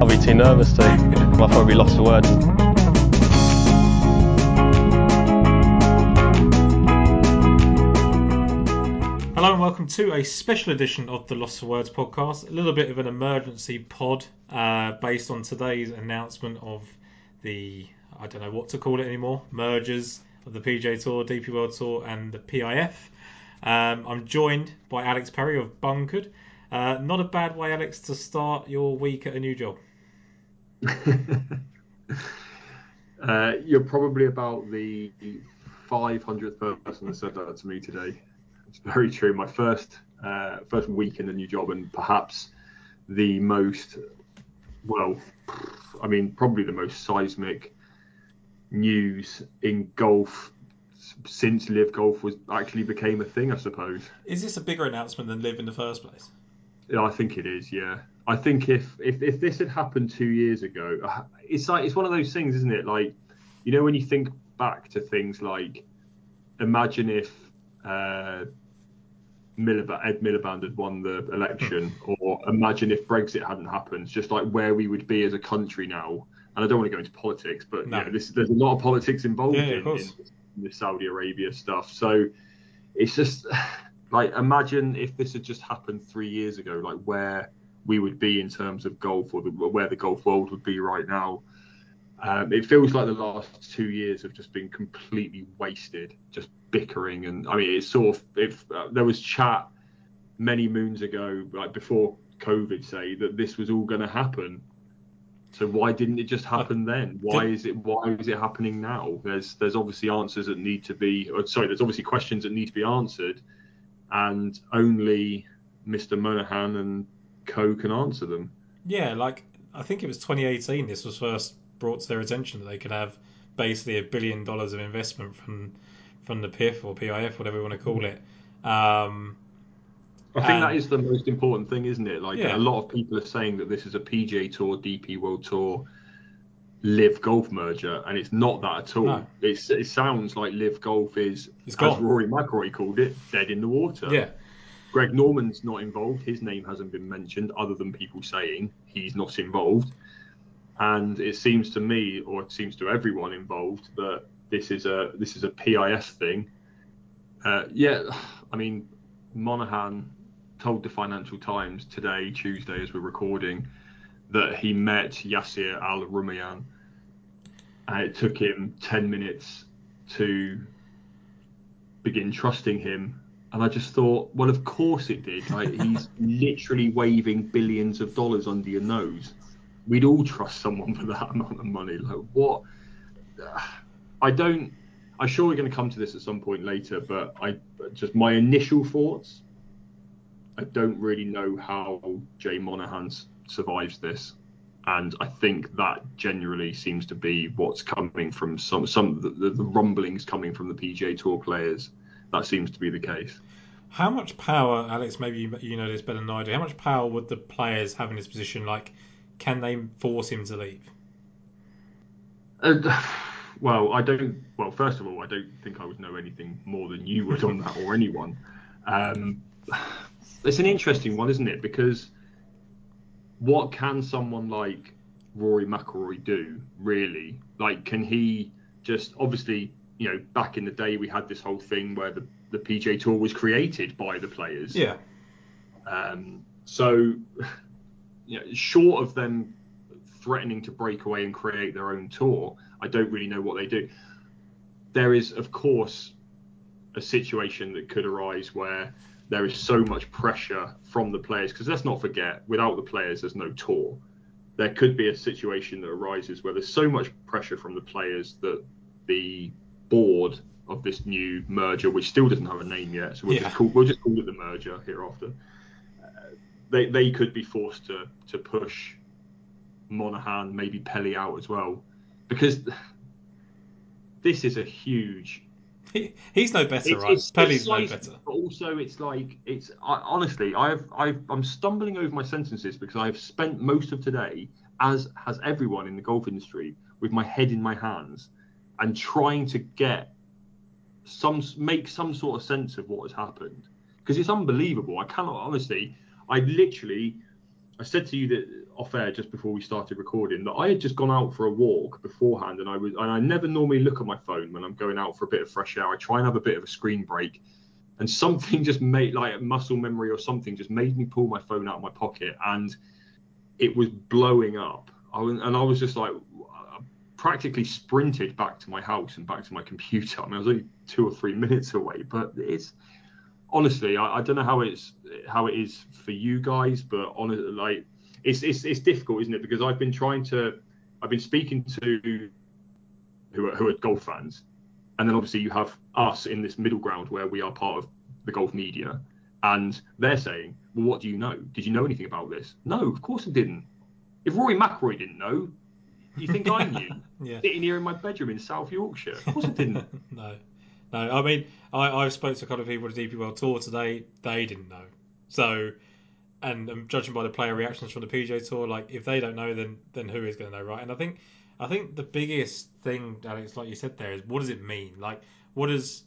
I'll be too nervous to. I'll probably lost for words. Hello and welcome to a special edition of the Lost for Words podcast. A little bit of an emergency pod uh, based on today's announcement of the I don't know what to call it anymore mergers of the PGA Tour, DP World Tour, and the PIF. Um, I'm joined by Alex Perry of Bunkered. Uh, not a bad way, Alex, to start your week at a new job. uh, you're probably about the 500th person that said that to me today. It's very true. My first uh, first week in the new job, and perhaps the most well, I mean, probably the most seismic news in golf since LIV Golf was actually became a thing, I suppose. Is this a bigger announcement than LIV in the first place? Yeah, I think it is. Yeah, I think if if if this had happened two years ago, uh, it's like it's one of those things, isn't it? Like, you know, when you think back to things like, imagine if uh, Miliband, Ed Miliband had won the election, or imagine if Brexit hadn't happened, just like where we would be as a country now. And I don't want to go into politics, but no. know, this, there's a lot of politics involved yeah, in, in, in the Saudi Arabia stuff. So it's just like imagine if this had just happened three years ago, like where we would be in terms of golf, or the, where the golf world would be right now. Um, it feels like the last two years have just been completely wasted, just bickering, and I mean, it's sort of if uh, there was chat many moons ago, like before COVID, say that this was all going to happen. So why didn't it just happen then? Why is it why is it happening now? There's there's obviously answers that need to be, or sorry, there's obviously questions that need to be answered, and only Mr. Monahan and Co can answer them. Yeah, like I think it was 2018. This was first brought to their attention that they could have basically a billion dollars of investment from from the PIF or PIF, whatever you want to call it. Um, I think that is the most important thing, isn't it? Like yeah. a lot of people are saying that this is a PGA Tour, DP World Tour, LIV Golf merger, and it's not that at all. No. It's, it sounds like LIV Golf is, as Rory McIlroy called it, dead in the water. Yeah. Greg Norman's not involved. His name hasn't been mentioned, other than people saying he's not involved. And it seems to me, or it seems to everyone involved, that this is a this is a PIF thing. Uh, yeah, I mean, Monahan told the Financial Times today, Tuesday, as we're recording, that he met Yasir Al Rumayyan, and uh, it took him ten minutes to begin trusting him. And I just thought, well, of course it did. Like he's literally waving billions of dollars under your nose we'd all trust someone for that amount of money. Like what? I don't. I'm sure we're going to come to this at some point later, but I just my initial thoughts. I don't really know how Jay Monahan survives this, and I think that generally seems to be what's coming from some some the, the rumblings coming from the PGA Tour players. That seems to be the case. How much power, Alex? Maybe you, you know this better than I do. How much power would the players have in this position? Like, can they force him to leave? Uh, well, I don't. Well, first of all, I don't think I would know anything more than you would on that or anyone. Um, it's an interesting one, isn't it? Because what can someone like Rory McIlroy do really? Like, can he just obviously, you know, back in the day we had this whole thing where the the PGA Tour was created by the players. Yeah. Um, so you know, short of them threatening to break away and create their own tour, I don't really know what they do. There is, of course, a situation that could arise where there is so much pressure from the players, because let's not forget, without the players, there's no tour. There could be a situation that arises where there's so much pressure from the players that the board of this new merger, which still doesn't have a name yet, so we'll, yeah. just, call, we'll just call it the merger hereafter uh, they they could be forced to to push Monahan, maybe Pelley out as well, because this is a huge. He, he's no better, it's, right? It's, Pelley's no better. But also, it's like it's I, honestly, I've I've I'm stumbling over my sentences because I've spent most of today, as has everyone in the golf industry, with my head in my hands, and trying to get some make some sort of sense of what has happened because it's unbelievable. I cannot honestly. I literally, I said to you that off air just before we started recording that I had just gone out for a walk beforehand, and I was, and I never normally look at my phone when I'm going out for a bit of fresh air. I try and have a bit of a screen break, and something just made like a muscle memory or something just made me pull my phone out of my pocket, and it was blowing up. I was, and I was just like, practically sprinted back to my house and back to my computer. I mean, I was only two or three minutes away, but it's honestly, I, I don't know how it's how it is for you guys, but honestly, like it's, it's it's difficult, isn't it? Because I've been trying to, I've been speaking to who are, who are golf fans, and then obviously you have us in this middle ground where we are part of the golf media, and they're saying, well, what do you know? Did you know anything about this? No, of course I didn't. If Rory McIlroy didn't know, you think I knew? Yeah. Sitting here in my bedroom in South Yorkshire. Of course I didn't. no, no. I mean, I I spoke to a couple of people at the DP World Tour today. They didn't know. So, and judging by the player reactions from the PGA Tour, like if they don't know, then then who is going to know, right? And I think I think the biggest thing, Alex, like you said there, is what does it mean? Like, what does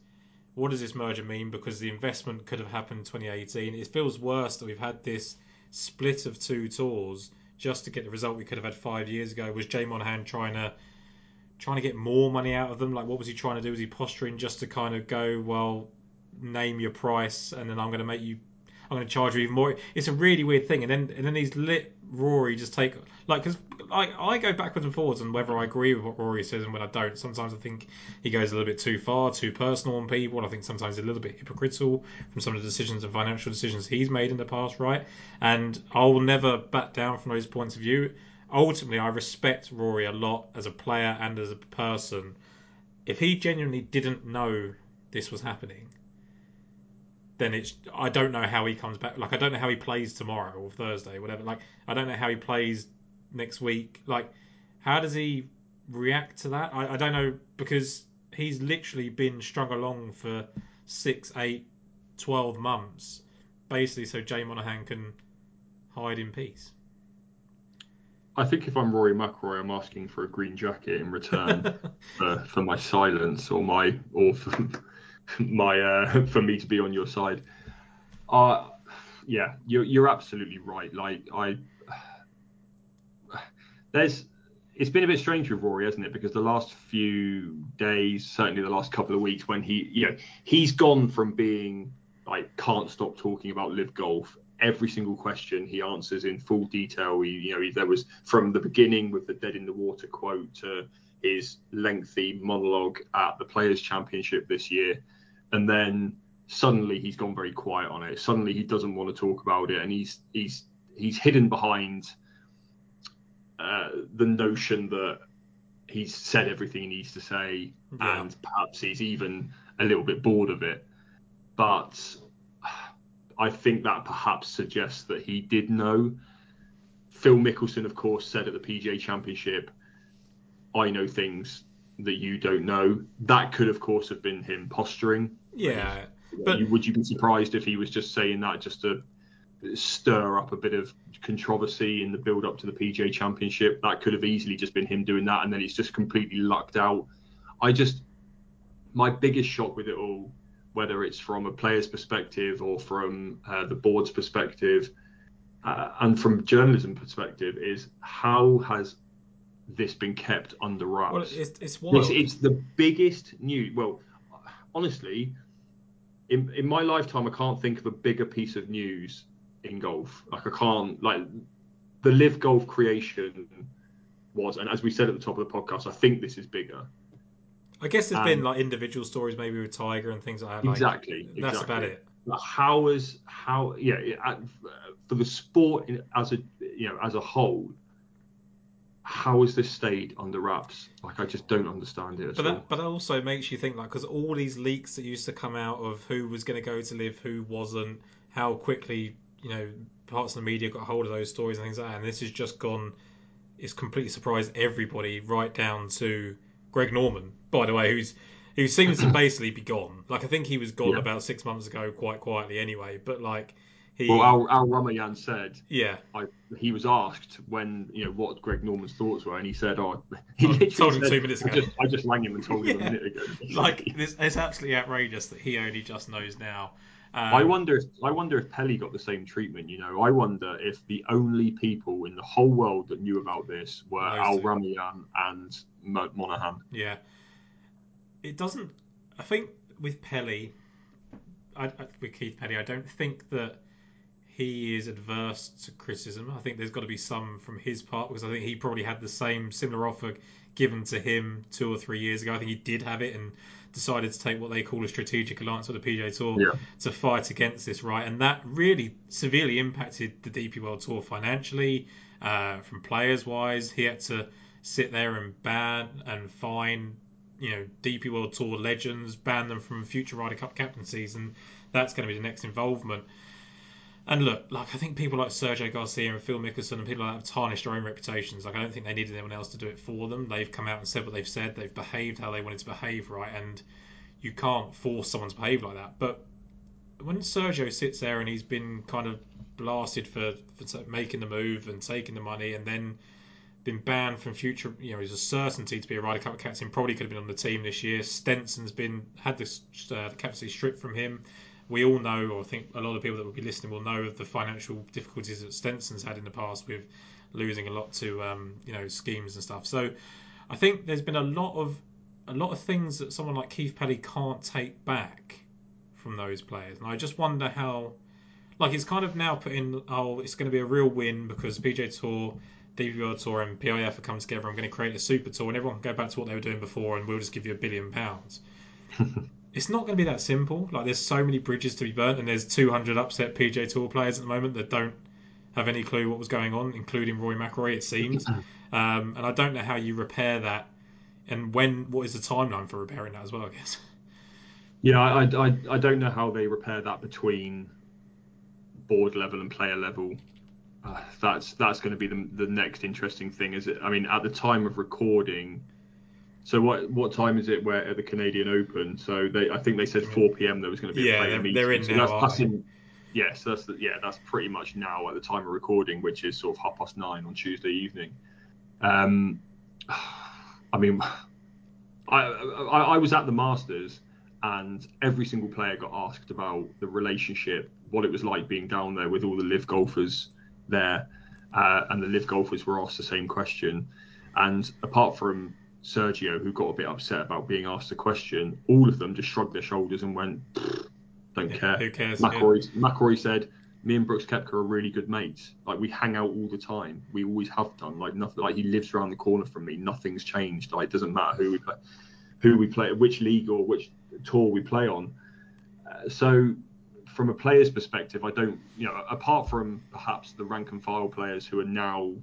what does this merger mean? Because the investment could have happened in 2018. It feels worse that we've had this split of two tours just to get the result we could have had five years ago. Was Jay Monahan trying to trying to get more money out of them? Like, what was he trying to do? Was he posturing just to kind of go, well, name your price, and then I'm going to make you, I'm going to charge you even more? It's a really weird thing. And then and then he's lit Rory just take like because I I go backwards and forwards on whether I agree with what Rory says and when I don't. Sometimes I think he goes a little bit too far, too personal on people. I think sometimes a little bit hypocritical from some of the decisions and financial decisions he's made in the past, right? And I will never back down from those points of view ultimately, I respect Rory a lot as a player and as a person. If he genuinely didn't know this was happening, then it's I don't know how he comes back. Like I don't know how he plays tomorrow or Thursday, whatever. Like I don't know how he plays next week. Like how does he react to that? I, I don't know because he's literally been strung along for six, eight, twelve months, basically, so Jay Monahan can hide in peace. I think if I'm Rory McIlroy, I'm asking for a green jacket in return for, for my silence or my or for my uh, for me to be on your side. Uh yeah, you're you're absolutely right. Like I, there's it's been a bit strange with Rory, hasn't it? Because the last few days, certainly the last couple of weeks, when he you know he's gone from being like can't stop talking about LIV Golf every single question he answers in full detail. He, you know, he, there was from the beginning with the dead in the water quote to his lengthy monologue at the Players Championship this year, and then suddenly he's gone very quiet on it. Suddenly he doesn't want to talk about it, and he's he's he's hidden behind uh, the notion that he's said everything he needs to say, yeah. and perhaps he's even a little bit bored of it. But I think that perhaps suggests that he did know. Phil Mickelson, of course, said at the PGA Championship, I know things that you don't know. That could, of course, have been him posturing. Yeah. But would you be surprised if he was just saying that just to stir up a bit of controversy in the build up to the PGA Championship? That could have easily just been him doing that, and then he's just completely lucked out. I just, my biggest shock with it all whether it's from a player's perspective or from uh, the board's perspective uh, and from journalism perspective is how has this been kept under wraps? Well, it's, it's wild. It's, it's the biggest news. Well, honestly, in, in my lifetime, I can't think of a bigger piece of news in golf. Like I can't like the LIV Golf creation was, and as we said at the top of the podcast, I think this is bigger. I guess there's um, been like individual stories, maybe with Tiger and things like that. Like, exactly. That's exactly. about it. How is how yeah for the sport as a you know as a whole, how has this stayed under wraps? Like I just don't understand it. but all. that, but it also makes you think like because all these leaks that used to come out of who was going to go to LIV, who wasn't, how quickly you know parts of the media got hold of those stories and things like that, and this has just gone. It's completely surprised everybody, right down to Greg Norman, by the way, who's who seems to basically be gone. Like I think he was gone Yeah. about six months ago, quite quietly anyway. But like he, Well, Al, Al Rumayyan said yeah, I, he was asked when you know what Greg Norman's thoughts were, and he said, "Oh, he I literally told him said, two minutes I ago." just, I just rang him and told him Yeah. a minute ago." like this, it's absolutely outrageous that he only just knows now. Um, I wonder if I wonder if Pelley got the same treatment. You know, I wonder if the only people in the whole world that knew about this were Al two. Rumayyan and Mo- Monahan. Yeah. It doesn't. I think with Pelley, I, I, with Keith Pelley, I don't think that he is adverse to criticism. I think there's got to be some from his part because I think he probably had the same similar offer given to him two or three years ago. I think he did have it and decided to take what they call a strategic alliance with the PGA Tour Yeah. to fight against this, right? And that really severely impacted the DP World Tour financially, uh, from players wise. He had to sit there and ban and fine, you know, DP World Tour legends, ban them from future Ryder Cup captaincies, and that's going to be the next involvement. And look, like I think people like Sergio Garcia and Phil Mickelson and people like that have tarnished their own reputations. Like I don't think they needed anyone else to do it for them. They've come out and said what they've said. They've behaved how they wanted to behave, right? And you can't force someone to behave like that. But when Sergio sits there and he's been kind of blasted for, for making the move and taking the money and then been banned from future, you know, he's a certainty to be a Ryder Cup captain. Probably could have been on the team this year. Stenson's been had this uh, captaincy stripped from him. We all know, or I think a lot of people that will be listening will know of the financial difficulties that Stenson's had in the past with losing a lot to, um, you know, schemes and stuff. So I think there's been a lot of a lot of things that someone like Keith Pelley can't take back from those players, and I just wonder how. Like it's kind of now put in. Oh, it's going to be a real win because PGA Tour, World Tour, and PIF have come together. I'm going to create a super tour, and everyone can go back to what they were doing before, and we'll just give you a billion pounds. it's not going to be that simple. Like there's so many bridges to be burnt, and there's 200 upset PGA Tour players at the moment that don't have any clue what was going on, including Roy McIlroy. It seems, um, and I don't know how you repair that, and when. What is the timeline for repairing that as well? I guess. Yeah, I, I, I don't know how they repair that between board level and player level. Uh, that's that's going to be the, the next interesting thing. Is it? I mean, at the time of recording, so what what time is it? Where at the Canadian Open? So they, I think they said 4 p.m. There was going to be Yeah, a player they're- meeting. they're in so now, that's, they? Yes, that's the, yeah, that's pretty much now at the time of recording, which is sort of half past nine on Tuesday evening. Um, I mean, I, I I was at the Masters, and every single player got asked about the relationship, what it was like being down there with all the LIV golfers there, uh, and the LIV golfers were asked the same question. And apart from Sergio, who got a bit upset about being asked a question, all of them just shrugged their shoulders and went, "Don't Yeah, care." who cares? McIlroy, McIlroy said, "Me and Brooks Koepka are really good mates. Like we hang out all the time. We always have done. Like nothing. Like he lives around the corner from me. Nothing's changed. Like it doesn't matter who we play, who we play, which league or which tour we play on. Uh, so, from a player's perspective, I don't. You know, apart from perhaps the rank and file players who are now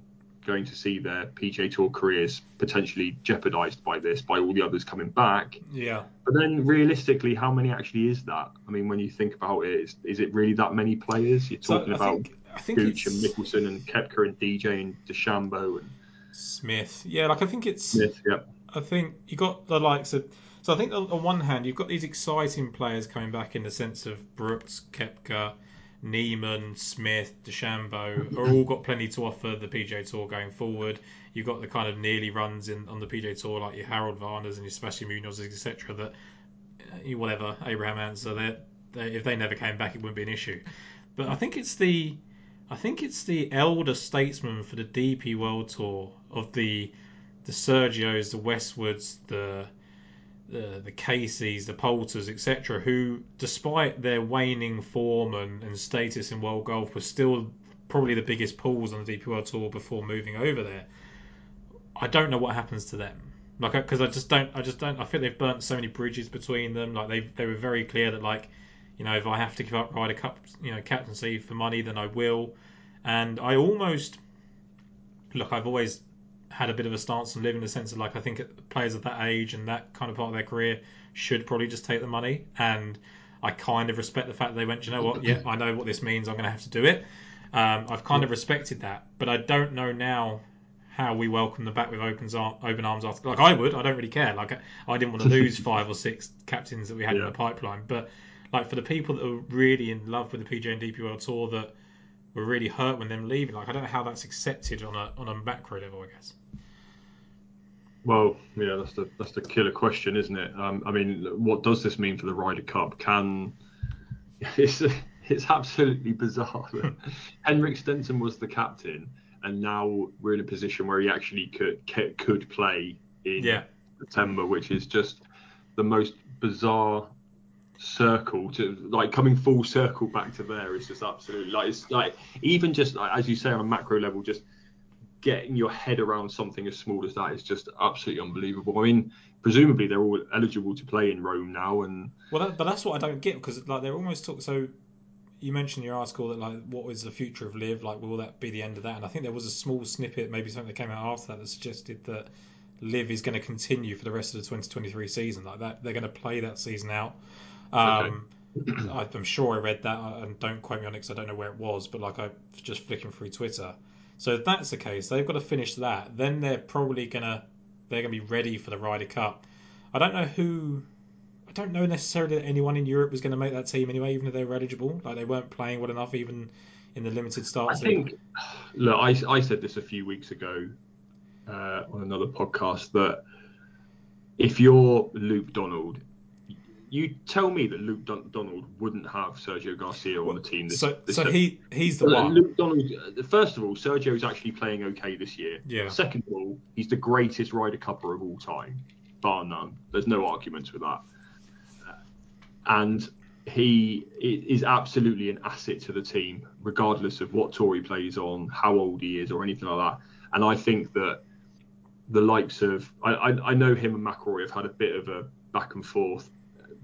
going to see their PGA Tour careers potentially jeopardised by this, by all the others coming back. Yeah. But then, realistically, how many actually is that? I mean, when you think about it, is, is it really that many players? You're So talking I about think I think Gooch and Mickelson and Koepka and DJ and DeChambeau and Smith. Yeah, like I think it's. Smith. Yeah, I think you got the likes of. So I think on one hand you've got these exciting players coming back in the sense of Brooks, Koepka, Niemann, Smith, DeChambeau, are all got plenty to offer the PGA Tour going forward. You've got the kind of nearly runs in on the PGA Tour like your Harold Varners and your Sebastian Munozes, etc. That uh, whatever Abraham Ancer, they if they never came back, it wouldn't be an issue. But I think it's the I think it's the elder statesman for the DP World Tour of the the Sergios, the Westwoods, the the, the Caseys, the Poulters, etc., who, despite their waning form and, and status in world golf, were still probably the biggest pools on the DP World Tour before moving over there. I don't know what happens to them. Like, because I just don't, I just don't. I think they've burnt so many bridges between them. Like, they they were very clear that, like, you know, if I have to give up Ryder Cup, you know, captaincy for money, then I will. And I almost look. I've always had a bit of a stance on LIV in the sense of like I think players of that age and that kind of part of their career should probably just take the money. And I kind of respect the fact that they went, you know what? Yeah, I know what this means. I'm going to have to do it. Um, I've kind of respected that, but I don't know now how we welcome them back with open, open arms after. Like I would, I don't really care. Like I, I didn't want to lose five or six captains that we had in the pipeline, but like for the people that are really in love with the PGA and DP World Tour that were really hurt when them leaving, like I don't know how that's accepted on a on a macro level. I guess. Well, yeah, that's the that's the killer question, isn't it? Um, I mean, what does this mean for the Ryder Cup? Can it's it's absolutely bizarre. Henrik Stenson was the captain, and now we're in a position where he actually could could play in Yeah. September, which is just the most bizarre circle to like coming full circle back to there is just absolutely like it's like even just like, as you say on a macro level just getting your head around something as small as that is just absolutely unbelievable i mean presumably they're all eligible to play in rome now and Well, that, but that's what I don't get because like they're almost talk. So you mentioned in your article that like what is the future of LIV? Like, will that be the end of that? And I think there was a small snippet, maybe something that came out after that, that suggested that LIV is going to continue for the rest of the 2023 season. Like that, they're going to play that season out. Um, I, I'm sure I read that, uh, and don't quote me on it because I don't know where it was. But like I just flicking through Twitter. So if that's the case, they've got to finish that. Then they're probably gonna they're gonna be ready for the Ryder Cup. I don't know who I don't know necessarily that anyone in Europe was going to make that team anyway, even if they were eligible. Like they weren't playing well enough, even in the limited I starts. think, look, I, I said this a few weeks ago uh, on another podcast that if you're Luke Donald, you tell me that Luke Don- Donald wouldn't have Sergio Garcia on the team. This, so, this so he he's the Look, one. Luke Donald. uh, First of all, Sergio is actually playing okay this year. Yeah. Second of all, he's the greatest Ryder Cupper of all time, bar none. There's no arguments with that. Uh, And he is absolutely an asset to the team, regardless of what tour he plays on, how old he is, or anything like that. And I think that the likes of I, I, I know him and McIlroy have had a bit of a back and forth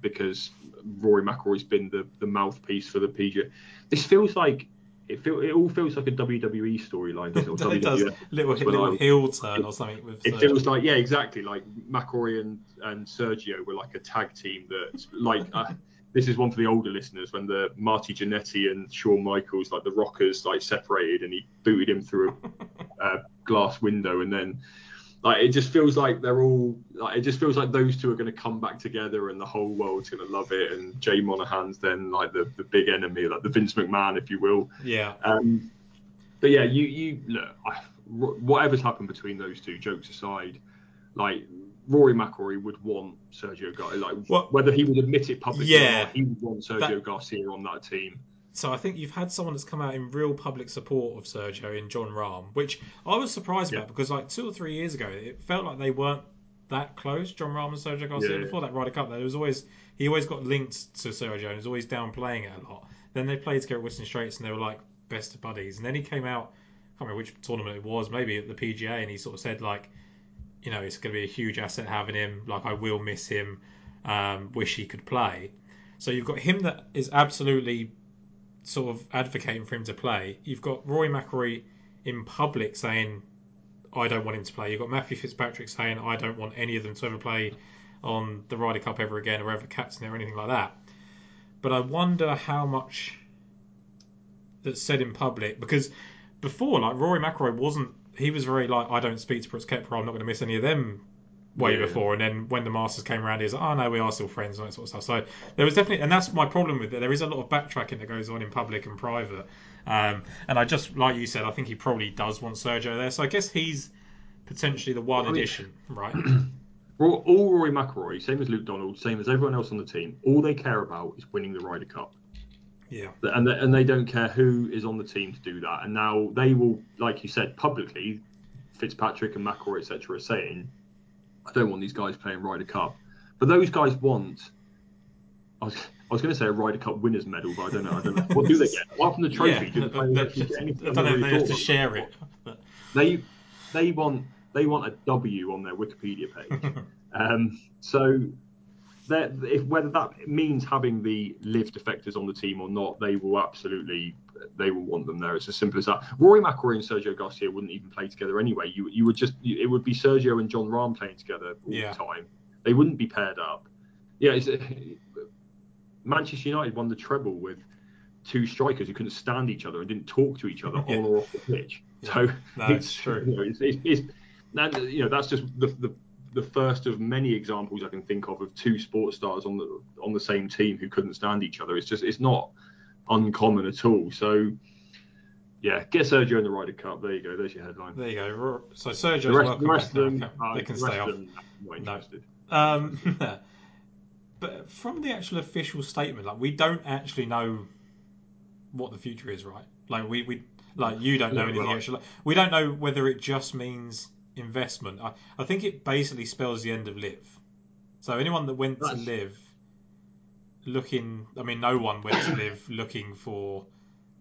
because Rory McIlroy's been the, the mouthpiece for the PGA. This feels like it feel it all feels like a WWE storyline, doesn't it? Or it does WWF. little little I- heel turn or something with. It Sergio. feels like yeah, exactly. Like McIlroy and, and Sergio were like a tag team that like uh, this is one for the older listeners when the Marty Jannetty and Shawn Michaels like the Rockers like separated and he booted him through a uh, glass window and then like it just feels like they're all like it just feels like those two are going to come back together and the whole world's going to love it and Jay Monahan's then like the, the big enemy like the Vince McMahon if you will yeah, um, but yeah, you you look, I, whatever's happened between those two, jokes aside, like Rory McIlroy would want Sergio Garcia, like Well- whether he would admit it publicly Yeah. or not, he would want Sergio That- Garcia on that team. So I think you've had someone that's come out in real public support of Sergio in Jon Rahm, which I was surprised Yeah. about because like two or three years ago it felt like they weren't that close, Jon Rahm and Sergio Garcia. Yeah. Before that Ryder Cup, there was always he always got linked to Sergio and was always downplaying it a lot. Then they played together at Whistling Straits and they were like best of buddies. And then he came out, I can't remember which tournament it was, maybe at the PGA, and he sort of said like, you know, it's going to be a huge asset having him. Like I will miss him. Um, wish he could play. So you've got him that is absolutely sort of advocating for him to play. You've got Rory McIlroy in public saying, I don't want him to play. You've got Matthew Fitzpatrick saying, I don't want any of them to ever play on the Ryder Cup ever again or ever captain or anything like that. But I wonder how much that's said in public because before, like Rory McIlroy wasn't. He was very like, I don't speak to Brooks Koepka. I'm not going to miss any of them. Way Yeah. before, and then when the Masters came around, he was like, "Oh no, we are still friends," and that sort of stuff. So there was definitely, and that's my problem with it. There is a lot of backtracking that goes on in public and private, um, and I just like you said, I think he probably does want Sergio there. So I guess he's potentially the one I mean- addition, right? All, all Rory McIlroy, same as Luke Donald, same as everyone else on the team, all they care about is winning the Ryder Cup. Yeah, and they, and they don't care who is on the team to do that. And now they will, like you said, publicly, Fitzpatrick and McIlroy, etc., are saying, "I don't want these guys playing Ryder Cup," but those guys want. I was, I was going to say a Ryder Cup winners medal, but I don't know. I don't know. What do they get? Apart from the trophy, yeah. do They- actually get anything? I don't know if they have to share it. But, They they want they want a W on their Wikipedia page. Um, so that if whether that means having the LIV defectors on the team or not, they will absolutely they will want them there. It's as simple as that. Rory McIlroy and Sergio Garcia wouldn't even play together anyway. You you would just you, it would be Sergio and Jon Rahm playing together all Yeah. the time. They wouldn't be paired up. Yeah, it's, Manchester United won the treble with two strikers who couldn't stand each other and didn't talk to each other Yeah. on or off the pitch. Yeah. So No, it's true. You know, it's, it's, it's you know that's just the, the the first of many examples I can think of of two sports stars on the on the same team who couldn't stand each other. It's just it's not uncommon at all. So yeah, get Sergio in the Ryder Cup. There you go. There's your headline. there you go. So Sergio's The rest, the rest of them, uh, They can the stay off. them, No. Um, But from the actual official statement, like we don't actually know what the future is, right? Like we, we like you don't know anything I- actually. We don't know whether it just means investment. I, I think it basically spells the end of LIV. So anyone that went to LIV looking, I mean, no one went to LIV looking for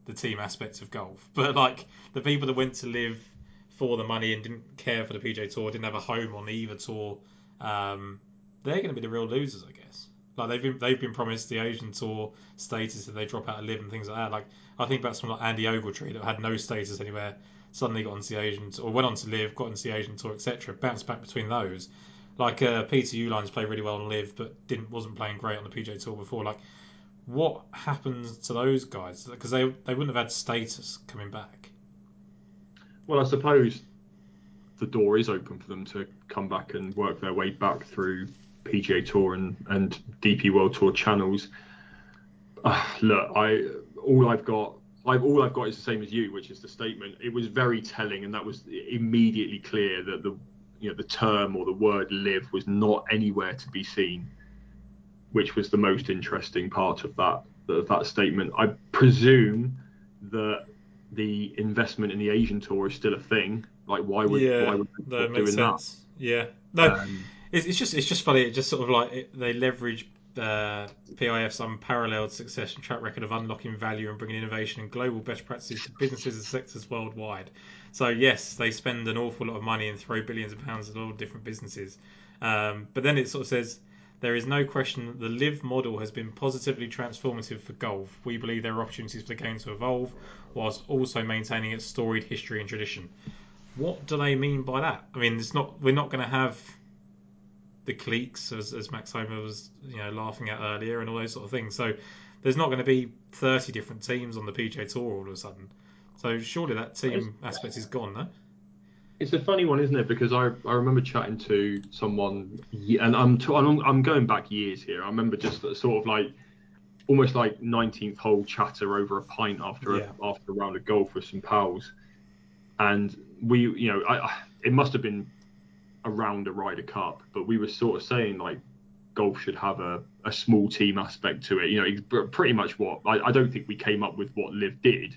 the team aspects of golf, but like the people that went to LIV for the money and didn't care for the PGA Tour, didn't have a home on either tour, um, they're going to be the real losers, I guess. Like they've been they've been promised the Asian Tour status if they drop out of LIV and things like that. Like I think about someone like Andy Ogletree that had no status anywhere, suddenly got onto the Asian or went on to LIV, got into the Asian Tour, etc. Bounced back between those. Like uh, Peter Uihlein's played really well on LIV, but didn't wasn't playing great on the PGA Tour before. Like what happens to those guys? Because they they wouldn't have had status coming back. Well, I suppose the door is open for them to come back and work their way back through PGA Tour and, and DP World Tour channels. Uh, look, I all I've got, I, all I've got is the same as you, which is the statement. It was very telling, and that was immediately clear that the you know the term or the word "LIV" was not anywhere to be seen, which was the most interesting part of that of that statement. I presume that the investment in the Asian tour is still a thing. Like, why would why would they that doing sense. Yeah, no. Um, it's, it's just it's just funny. It just sort of like it, they leverage uh, PIF's unparalleled success and track record of unlocking value and bringing innovation and global best practices to businesses and sectors worldwide. So yes, they spend an awful lot of money and throw billions of pounds at all different businesses. Um, but then it sort of says. There is no question that the LIV model has been positively transformative for golf. We believe there are opportunities for the game to evolve, whilst also maintaining its storied history and tradition. What do they mean by that? I mean, it's not. We're not going to have the cliques as, as Max Homa was, you know, laughing at earlier, and all those sort of things. So there's not going to be 30 different teams on the PGA Tour all of a sudden. So surely that team aspect is gone, though. It's a funny one, isn't it? Because I, I remember chatting to someone, and I'm, t- I'm I'm going back years here. I remember just sort of like almost like 19th hole chatter over a pint after Yeah. a, after a round of golf with some pals, and we you know I, I it must have been around a Ryder Cup, but we were sort of saying like golf should have a, a small team aspect to it. You know, it's pretty much what I, I don't think we came up with what Liv did,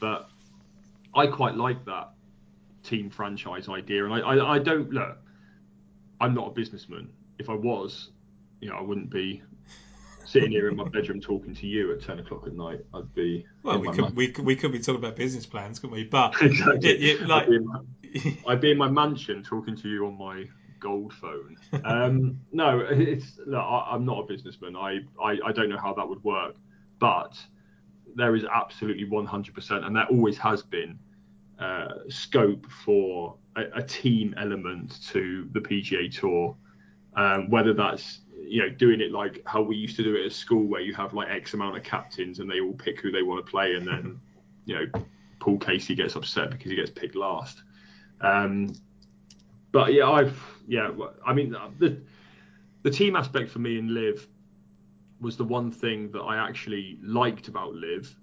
but I quite like that team franchise idea. And I, I, I don't look. I'm not a businessman. If I was, you know, I wouldn't be sitting here in my bedroom talking to you at ten o'clock at night. I'd be. Well, we could, we could we could be talking about business plans, couldn't we? But exactly. it- it, like- I'd, be in my, I'd be in my mansion talking to you on my gold phone. Um, no, it's look, I, I'm not a businessman. I, I I don't know how that would work, but there is absolutely 100%, and there always has been uh, scope for a, a team element to the PGA Tour. Um, whether that's you know doing it like how we used to do it at school, where you have like X amount of captains and they all pick who they want to play, and then you know Paul Casey gets upset because he gets picked last. Um, but yeah, I've yeah, I mean the the team aspect for me in LIV was the one thing that I actually liked about LIV,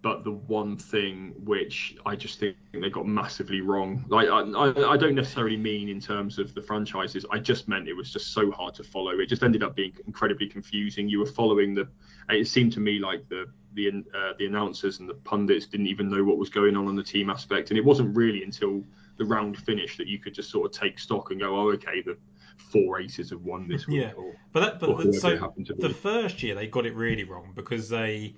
but the one thing which I just think they got massively wrong. Like I, I, I don't necessarily mean in terms of the franchises. I just meant it was just so hard to follow. It just ended up being incredibly confusing. You were following the. It seemed to me like the the uh, the announcers and the pundits didn't even know what was going on on the team aspect, and it wasn't really until the round finish that you could just sort of take stock and go, oh, okay, the four aces have won this week. Yeah. Or, But that, but whoever so the first year they got it really wrong because they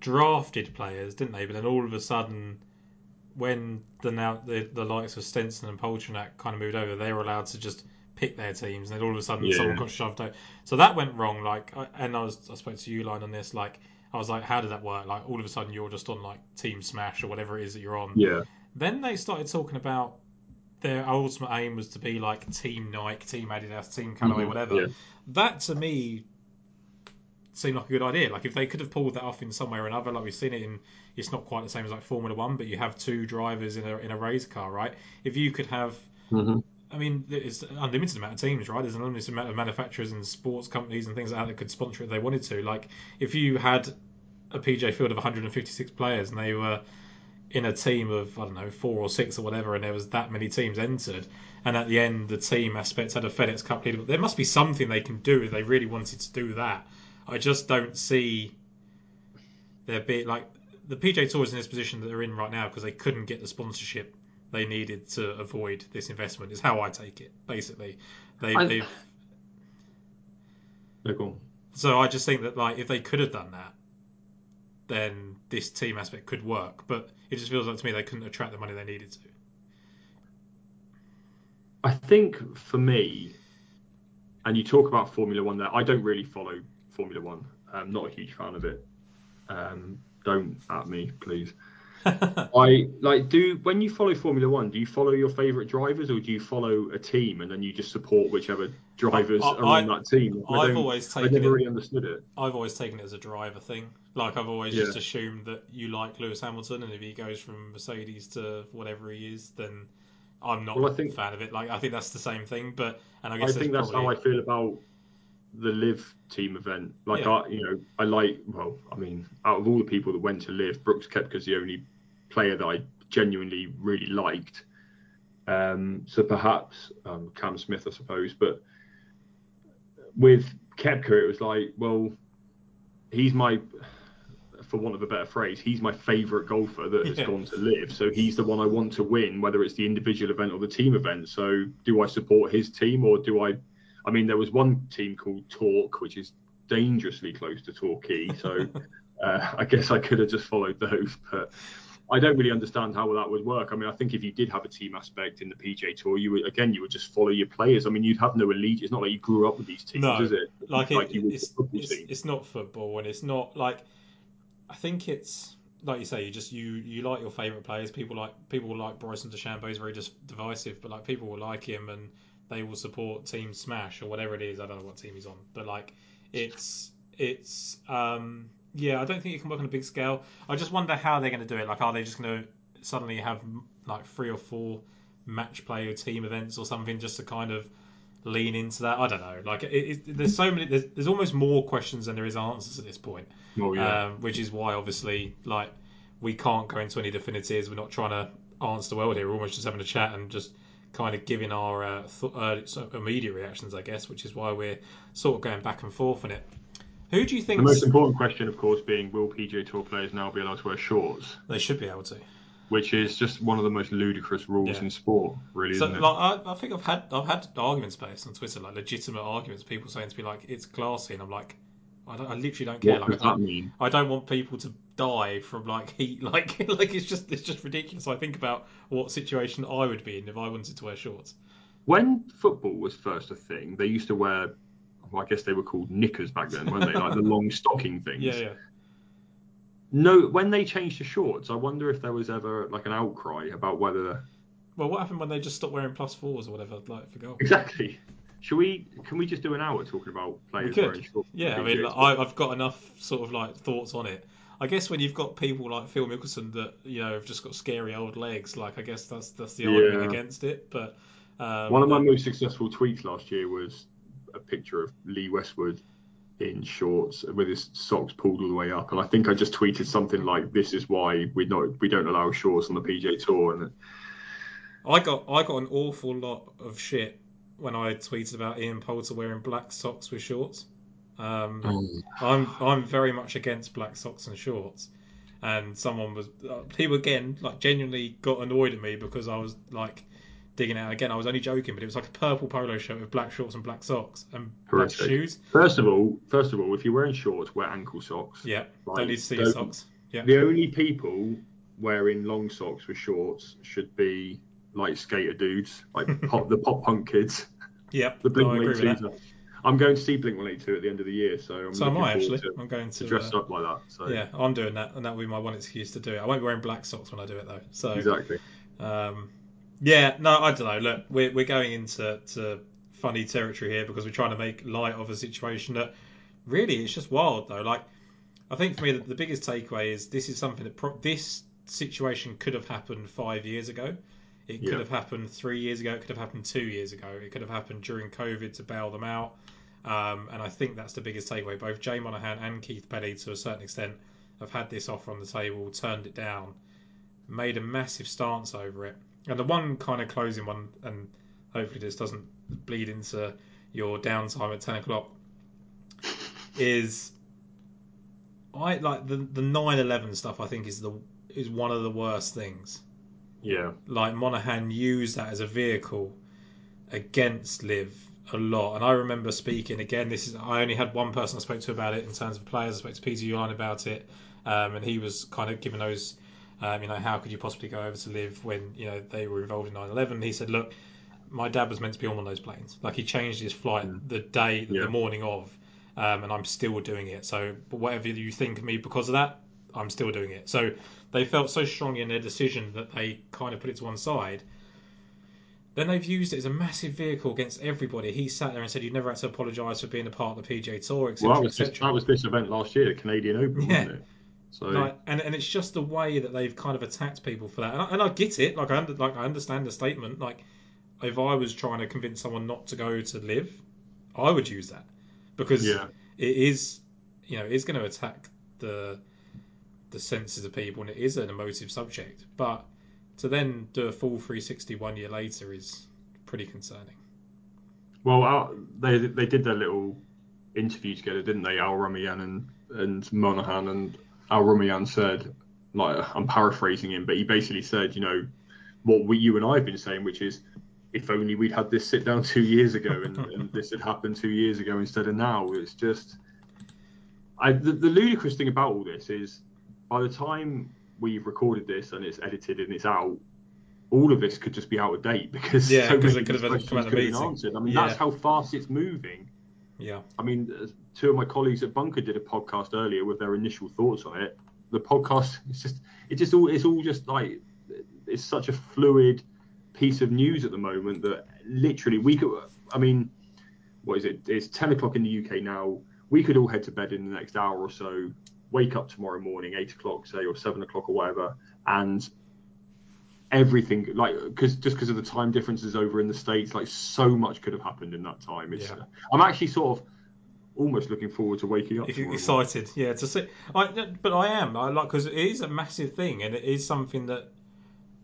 drafted players, didn't they? But then all of a sudden, when the now the, the likes of Stenson and Poltranak kind of moved over, they were allowed to just pick their teams, and then all of a sudden Yeah. someone got shoved out. So that went wrong. Like, and I was I spoke to Uihlein on this. Like, I was like, how did that work? Like, all of a sudden you're just on like Team Smash or whatever it is that you're on. Yeah. Then they started talking about their ultimate aim was to be like Team Nike, Team Adidas, Team Callaway, Mhm, whatever. yeah. That to me seemed like a good idea. Like if they could have pulled that off in some way or another, like we've seen it in, it's not quite the same as like Formula One, but you have two drivers in a in a race car, right? If you could have, Mhm. I mean, it's an unlimited amount of teams, right? There's an unlimited amount of manufacturers and sports companies and things like that that could sponsor it if they wanted to. Like if you had a PGA field of 156 players and they were in a team of I don't know four or six or whatever, and there was that many teams entered, and at the end the team aspect had a FedEx Cup leader. There must be something they can do if they really wanted to do that. I just don't see there be like the PGA Tour is in this position that they're in right now because they couldn't get the sponsorship they needed to avoid this investment. Is how I take it. Basically, they, I- they've No, go on. so I just think that like if they could have done that, then this team aspect could work. But it just feels like to me they couldn't attract the money they needed to. I think for me, and you talk about Formula One there, I don't really follow Formula One. I'm not a huge fan of it. Um, don't at me, please. I like do when you follow Formula One, do you follow your favourite drivers or do you follow a team and then you just support whichever drivers I- are on I- that team? I I've always I taken never it. really understood it. I've always taken it as a driver thing. Like I've always Yeah. just assumed that you like Lewis Hamilton, and if he goes from Mercedes to whatever he is, then I'm not Well, I a think- fan of it. Like I think that's the same thing. But and I guess I think that's how I feel about the LIV team event. Like Yeah. I, you know, I like. Well, I mean, out of all the people that went to LIV, Brooks Koepka's the only player that I genuinely really liked. Um, so perhaps um, Cam Smith, I suppose. But with Koepka, it was like, well, he's my, for want of a better phrase, he's my favourite golfer that has Yeah. gone to LIV. So he's the one I want to win, whether it's the individual event or the team event. So do I support his team or do I? I mean, there was one team called Torque, which is dangerously close to Torquay. So uh, I guess I could have just followed those, but. I don't really understand how that would work. I mean, I think if you did have a team aspect in the PGA Tour, you would again you would just follow your players. I mean, you'd have no elite. It's not like you grew up with these teams, No. is it? like, like it, you it's, it's, it's not football, and it's not like I think it's like you say, you just you you like your favourite players. People like people like Bryson DeChambeau is very just divisive, but like people will like him and they will support Team Smash or whatever it is. I don't know what team he's on, but like it's it's um yeah, I don't think it can work on a big scale. I just wonder how they're going to do it. Like, are they just going to suddenly have like three or four match play or team events or something just to kind of lean into that? I don't know. Like, it, it, there's so many. There's, there's almost more questions than there is answers at this point Oh yeah. um, which is why obviously like we can't go into any definitives. We're not trying to answer the world here. We're almost just having a chat and just kind of giving our uh, th- uh, immediate reactions, I guess, which is why we're sort of going back and forth on it. Who do you think the most important question, of course, being will PGA Tour players now be allowed to wear shorts? they should be able to? Which is just one of the most ludicrous rules Yeah. in sport, really, So, isn't it? like, I, I think I've had I've had arguments based on Twitter, like legitimate arguments, people saying to me like it's classy, and I'm like, I, don't, I literally don't care. what Like, does I, that mean? I don't want people to die from like heat, like like it's just it's just ridiculous. I think about what situation I would be in if I wanted to wear shorts. When football was first a thing, they used to wear. Well, I guess they were called knickers back then, weren't they? Like the long stocking things. Yeah, yeah. No, when they changed to shorts, I wonder if there was ever like an outcry about whether Well, what happened when they just stopped wearing plus fours or whatever, like for golf? exactly. Should we? Can we just do an hour talking about players wearing shorts? Yeah, I mean, like, I, I've got enough sort of like thoughts on it. I guess when you've got people like Phil Mickelson that you know have just got scary old legs, like I guess that's that's the argument Yeah. against it. But um, One of my most successful tweets last year was a picture of Lee Westwood in shorts with his socks pulled all the way up, and I think I just tweeted something like, "This is why we not we don't allow shorts on the PGA Tour." And I got I got an awful lot of shit when I tweeted about Ian Poulter wearing black socks with shorts. Um, I'm I'm very much against black socks and shorts, and someone was uh, people again like genuinely got annoyed at me because I was like digging out again. I was only joking, but it was like a purple polo shirt with black shorts and black socks and black shoes. first of all, first of all, if you're wearing shorts, wear ankle socks. Yeah, Right, don't need to see your socks. Yeah, The only people wearing long socks with shorts should be like skater dudes, like pop, the pop punk kids. yeah. The Blink no, I agree with that. 182s. I'm going to see Blink 182 at the end of the year, so I'm So am I actually. to, I'm going to to dress uh, up like that. So Yeah, I'm doing that, and that will be my one excuse to do it. I won't be wearing black socks when I do it though. So exactly. Um, yeah, no, I don't know. Look, we're we're going into to funny territory here because we're trying to make light of a situation that really it's just wild though. Like, I think for me the, the biggest takeaway is this is something that pro- this situation could have happened five years ago. It could Yeah. have happened three years ago. It could have happened two years ago. It could have happened during COVID to bail them out. Um, and I think that's the biggest takeaway. Both Jay Monahan and Keith Pelley, to a certain extent, have had this offer on the table, turned it down, made a massive stance over it. And the one kind of closing one, and hopefully this doesn't bleed into your downtime at ten o'clock, is I like the the nine eleven stuff. I think is the is one of the worst things. Yeah. Like Monahan used that as a vehicle against Liv a lot. And I remember speaking again. This is I only had one person I spoke to about it in terms of players. I spoke to Peter Uihlein about it, um, and he was kind of giving those. Um, you know, how could you possibly go over to LIV when you know they were involved in 9/11? He said, look, my dad was meant to be on one of those planes. Like he changed his flight Mm. the day, Yeah. the morning of, um, and I'm still doing it. So, but whatever you think of me because of that, I'm still doing it. So they felt so strongly in their decision that they kind of put it to one side. Then they've used it as a massive vehicle against everybody. He sat there and said, "You never had to apologise for being a part of the PGA Tour, etc." Well, that was, this, that was this event last year, the Canadian Open, Yeah. wasn't it? So Like, and, and it's just the way that they've kind of attacked people for that. And I, and I get it. Like I under, like I understand the statement. Like if I was trying to convince someone not to go to LIV, I would use that because yeah, it is, you know, it is going to attack the the senses of people, and it is an emotive subject. But to then do a full 360 one year later is pretty concerning. well, uh, they they did their little interview together, didn't they? Al Rumayyan and and Monahan, and Al Rumayyan said, like I'm paraphrasing him, but he basically said, you know, what we you and I have been saying, which is. If only we'd had this sit down two years ago, and, and this had happened two years ago instead of now. It's just, I the, the ludicrous thing about all this is, by the time we've recorded this and it's edited and it's out, all of this could just be out of date because Yeah, so many it could have these come out questions of could have been answered. I mean, Yeah. that's how fast it's moving. Yeah. I mean, two of my colleagues at Bunkered did a podcast earlier with their initial thoughts on it. The podcast, it's just, it just all, it's all just like, it's such a fluid piece of news at the moment that literally we could, I mean, what is it? It's 10 o'clock in the UK now. We could all head to bed in the next hour or so, wake up tomorrow morning, eight o'clock, say, or seven o'clock or whatever, and everything like because just because of the time differences over in the states like so much could have happened in that time it's Yeah. i'm actually sort of almost looking forward to waking up excited, yeah, to see. I, but I am. I like because it is a massive thing, and it is something that,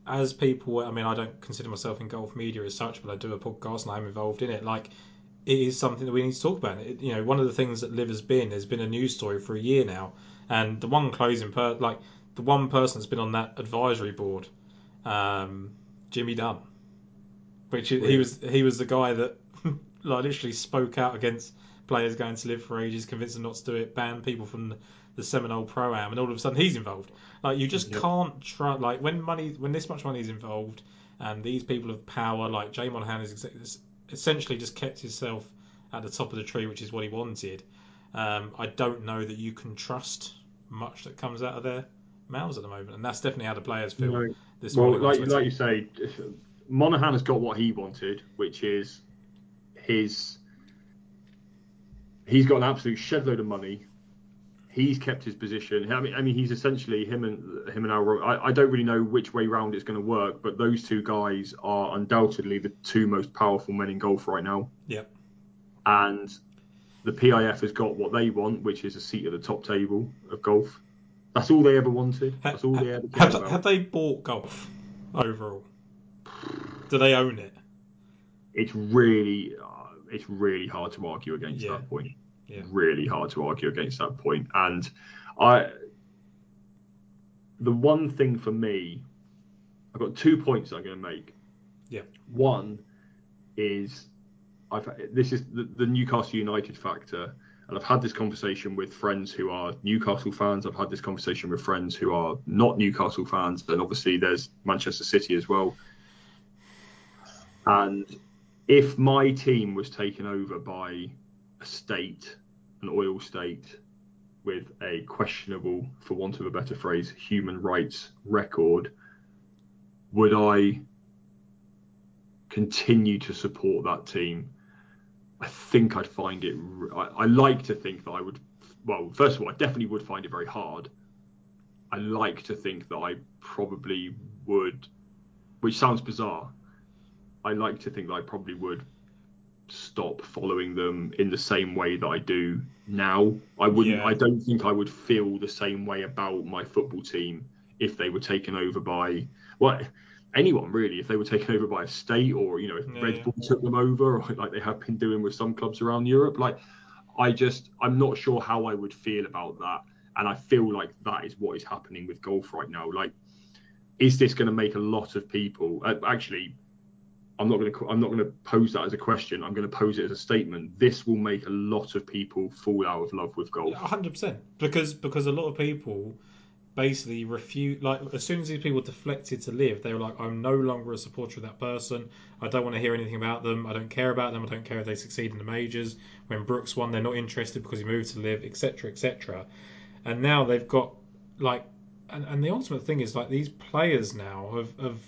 as people, I mean, I don't consider myself in golf media as such, but I do a podcast and I'm involved in it. Like, it is something that we need to talk about. It, you know, one of the things that LIV has been has been a news story for a year now, and the one closing per like the one person that's been on that advisory board, um, Jimmy Dunne, which he was he was the guy that like literally spoke out against players going to LIV for ages, convince them not to do it, ban people from the, the Seminole Pro Am, and all of a sudden he's involved. Like you just Yep. can't try. Like when money, when this much money is involved, and these people of power, like Jay Monahan, is essentially just kept himself at the top of the tree, which is what he wanted. Um, I don't know that you can trust much that comes out of their mouths at the moment, and that's definitely how the players feel. No. This well like, like you say monahan has got what he wanted which is his he's got an absolute shedload of money he's kept his position. I mean, I mean, he's essentially him and him and Al. I, I don't really know which way round it's going to work, but those two guys are undoubtedly the two most powerful men in golf right now. Yep. And the PIF has got what they want, which is a seat at the top table of golf. That's all they ever wanted. That's all they ever cared Have, about. have they bought golf overall? Do they own it? It's really, it's really hard to argue against Yeah. that point. Yeah. Really hard to argue against that point. And I, the one thing for me, I've got two points I'm going to make. Yeah. One is, I've this is the, the Newcastle United factor, and I've had this conversation with friends who are Newcastle fans. I've had this conversation with friends who are not Newcastle fans, and obviously there's Manchester City as well. And if my team was taken over by a state, an oil state, with a questionable, for want of a better phrase, human rights record, would I continue to support that team? I think I'd find it. I, I like to think that I would. Well, first of all, I definitely would find it very hard. I like to think that I probably would, which sounds bizarre. I like to think that I probably would stop following them in the same way that I do now. I wouldn't. Yeah. I don't think I would feel the same way about my football team if they were taken over by well anyone really if they were taken over by a state or you know if Yeah, Red yeah. Bull took them over or like they have been doing with some clubs around Europe like I just I'm not sure how I would feel about that and I feel like that is what is happening with golf right now like is this going to make a lot of people uh, actually I'm not going to I'm not going to pose that as a question. I'm going to pose it as a statement. This will make a lot of people fall out of love with golf. Hundred percent. Because because a lot of people basically refuse like as soon as these people deflected to LIV they were like i'm no longer a supporter of that person. I don't want to hear anything about them. I don't care about them. I don't care if they succeed in the majors. When brooks won they're not interested because he moved to LIV etc etc and now they've got like and, and the ultimate thing is like these players now have, have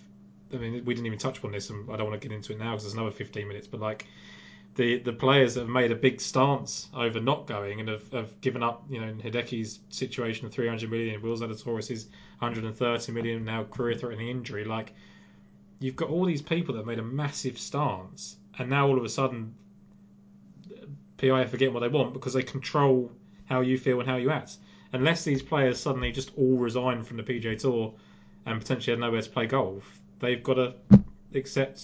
i mean we didn't even touch upon this and i don't want to get into it now because there's another 15 minutes but like the the players have made a big stance over not going and have, have given up. You know, in Hideki's situation of 300 million, Will Zalatoris' 130 million now career-threatening injury. Like, you've got all these people that have made a massive stance, and now all of a sudden, PIF are getting what they want because they control how you feel and how you act. Unless these players suddenly just all resign from the PGA Tour and potentially have nowhere to play golf, they've got to accept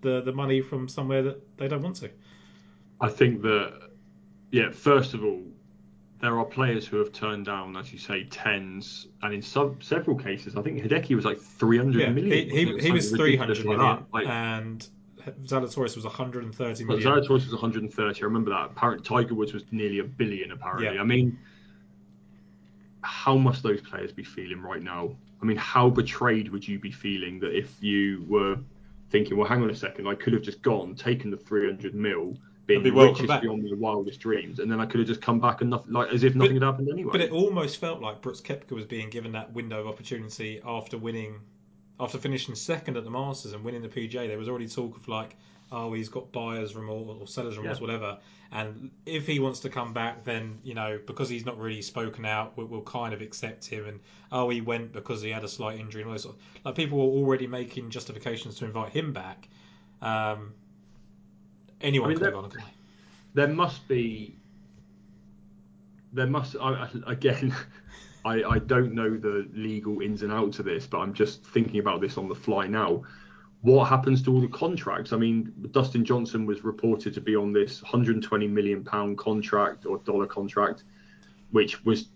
the the money from somewhere that they don't want to. I think that, yeah, first of all, there are players who have turned down, as you say, tens, and in some several cases, I think Hideki was like 300 Yeah, million. he, he, he was Something ridiculous 300 like. Like, and Zalatoris was 130 but. Zalatoris was 130. I remember that. Apparently, Tiger Woods was nearly a billion. Apparently, Yeah. I mean, how must those players be feeling right now? I mean, how betrayed would you be feeling that if you were thinking, well, hang on a second, I could have just gone, taken the 300 mil, been be richest back. beyond my wildest dreams, and then I could have just come back and nothing, like as if nothing had happened anyway. But it almost felt like Brooks Koepka was being given that window of opportunity after winning, after finishing second at the Masters and winning the PGA. There was already talk of like, oh, he's got buyer's remorse or seller's remorse, Yeah. whatever. And if he wants to come back, then you know because he's not really spoken out, we'll, we'll kind of accept him. And oh, he went because he had a slight injury and all those sort of, like people were already making justifications to invite him back. Um, anyone I mean, could have gone. there must be there must I- again I, I don't know the legal ins and outs of this but i'm just thinking about this on the fly now what happens to all the contracts? I mean dustin johnson was reported to be on this 120 million pound contract or dollar contract which was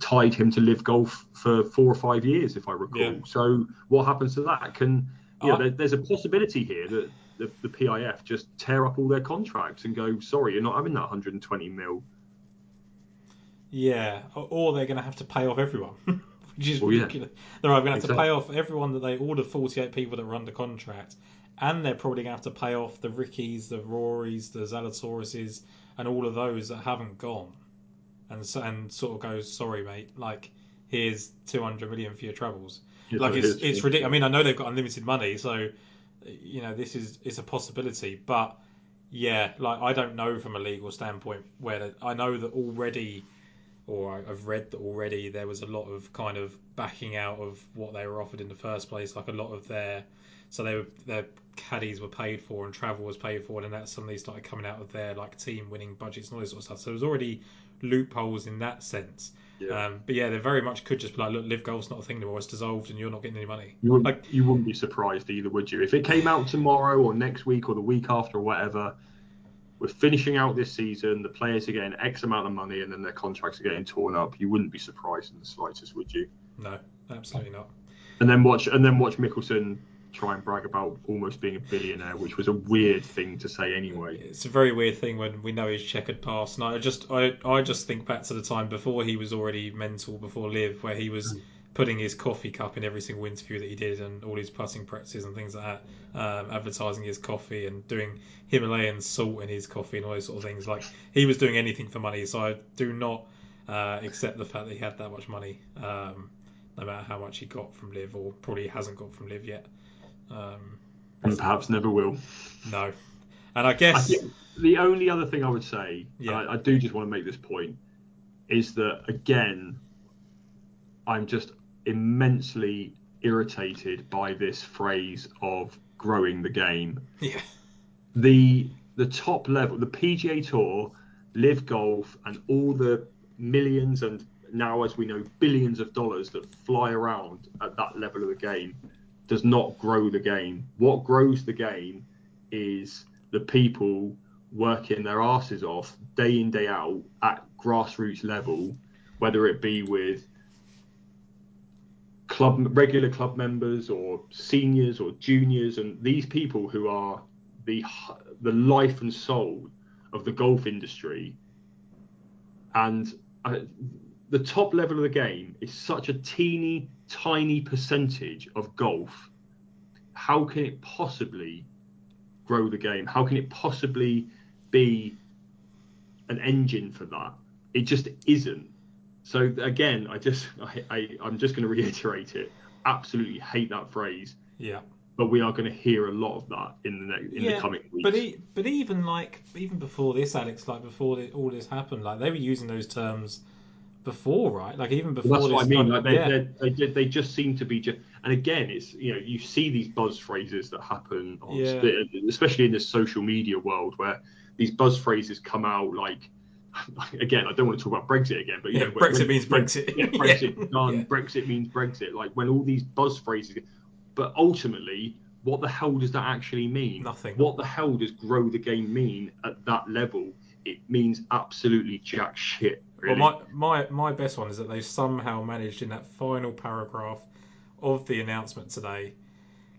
tied him to LIV Golf for four or five years if i recall. Yeah. so what happens to that? Can yeah, uh. I- there, there's a possibility here that the, the PIF just tear up all their contracts and go, sorry, you're not having that 120 mil. Yeah, or- or they're going to have to pay off everyone, which is Well, yeah. They're either going to have to pay off everyone that they, all the 48 people that were under contract, and they're probably going to have to pay off the Rickies, the Rorys, the Zalatorises, and all of those that haven't gone, and and sort of goes, sorry, mate, like here's 200 million for your troubles. Like it it's it's ridiculous. I mean, I know they've got unlimited money, so you know this is it's a possibility, but yeah, like I don't know from a legal standpoint where I know that already or I've read that already there was a lot of kind of backing out of what they were offered in the first place. Like a lot of their, so they were, their caddies were paid for and travel was paid for, and that suddenly started coming out of their like team winning budgets and all this sort of stuff. So there was already loopholes in that sense. Yeah. Um, but yeah, they very much could just be like, look, LIV Golf's not a thing anymore. It's dissolved, and you're not getting any money. You wouldn't, Like, you wouldn't be surprised either, would you? If it came out tomorrow or next week or the week after or whatever, we're finishing out this season, the players are getting X amount of money and then their contracts are getting torn up. You wouldn't be surprised in the slightest, would you? no, absolutely not. And then watch and then watch Mickelson try and brag about almost being a billionaire, which was a weird thing to say anyway. It's a very weird thing when we know his checkered past. And I just, I, I just think back to the time before he was already mental before LIV, where he was hmm. Putting his coffee cup in every single interview that he did, and all his putting practices and things like that, um, advertising his coffee and doing Himalayan salt in his coffee and all those sort of things. Like he was doing anything for money. So I do not uh, accept the fact that he had that much money, um, no matter how much he got from LIV, or probably hasn't got from LIV yet. Um, And perhaps never will. no, and I I guess think the only other thing I would say, Yeah. I, I do just want to make this point, is that again, I'm just immensely irritated by this phrase of growing the game. yeah. The the top level, the PGA Tour, LIV Golf, and all the millions and now, as we know, billions of dollars that fly around at that level of the game does not grow the game. What grows the game is the people working their asses off day in day out at grassroots level, whether it be with club regular club members or seniors or juniors, and these people who are the the life and soul of the golf industry. And uh, the top level of the game is such a teeny tiny percentage of golf. How can it possibly grow the game? How can it possibly be an engine for that? It just isn't. So again, I just I, I I'm just going to reiterate it. Absolutely hate that phrase. Yeah. But we are going to hear a lot of that in the next, in yeah, the coming weeks. But e- but even like even before this, Alex, like before the, all this happened, like they were using those terms before, right? Like even before. Well, that's what I mean. Like they, yeah. they, they, they just seem to be just. And again, it's you know you see these buzz phrases that happen, on, Yeah. especially in this social media world where these buzz phrases come out like. Again, I don't want to talk about Brexit again, but you Yeah, know, Brexit when- means Brexit. Yeah, Brexit Yeah. done. Yeah. Brexit means Brexit. Like when all these buzz phrases, but ultimately, what the hell does that actually mean? Nothing. What the hell does grow the game mean at that level? It means absolutely jack shit. Really. Well, my, my my best one is that they've somehow managed in that final paragraph of the announcement today.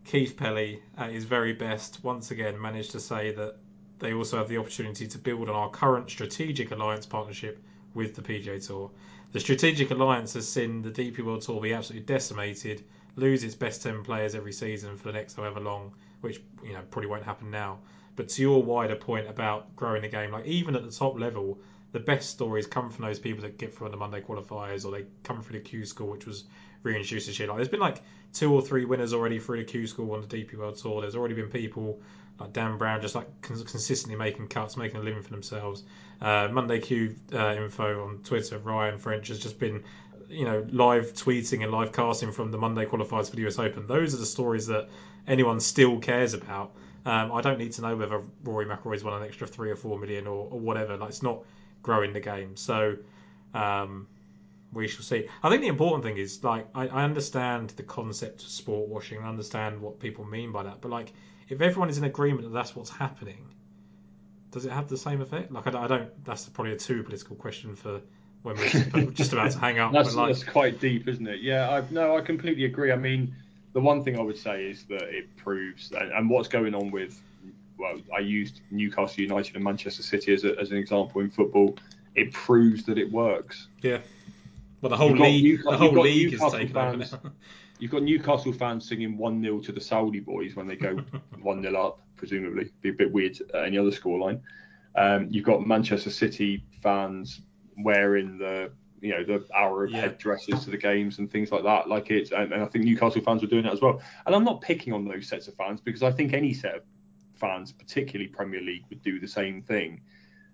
Keith Pelley, at his very best, once again managed to say that they also have the opportunity to build on our current strategic alliance partnership with the PGA Tour. The strategic alliance has seen the DP World Tour be absolutely decimated, lose its best 10 players every season for the next however long, which you know probably won't happen now. But to your wider point about growing the game, like even at the top level, the best stories come from those people that get through the Monday qualifiers or they come through the Q school, which was reintroduced this year. Like there's been like two or three winners already through the Q school on the DP World Tour. There's already been people like Dan Brown just like cons- consistently making cuts, making a living for themselves. Uh, Monday Q uh, info on Twitter, Ryan French has just been you know live tweeting and live casting from the Monday qualifiers for the US Open. Those are the stories that anyone still cares about. Um, I don't need to know whether Rory McIlroy's won an extra three or four million or, or whatever. Like it's not growing the game. So um, we shall see. I think the important thing is like I, I understand the concept of sport washing. I understand what people mean by that. But like if everyone is in agreement that that's what's happening, does it have the same effect? Like I, don't- I don't. That's probably a too political question for when we're just about, to hang up. That's, like that's quite deep, isn't it? Yeah, I, no, I completely agree. I mean, the one thing I would say is that it proves, and, and what's going on with, well, I used Newcastle United and Manchester City as, a, as an example in football. It proves that it works. yeah. Well, the whole You've league, Newca- the whole got league is taken fans- over now. You've got Newcastle fans singing 1 0 to the Saudi boys when they go 1 0 up, presumably. Be a bit weird at any other scoreline. Um, you've got Manchester City fans wearing the you know the Arab Yeah. headdresses to the games and things like that. Like it's and, and I think Newcastle fans were doing that as well. And I'm not picking on those sets of fans because I think any set of fans, particularly Premier League, would do the same thing.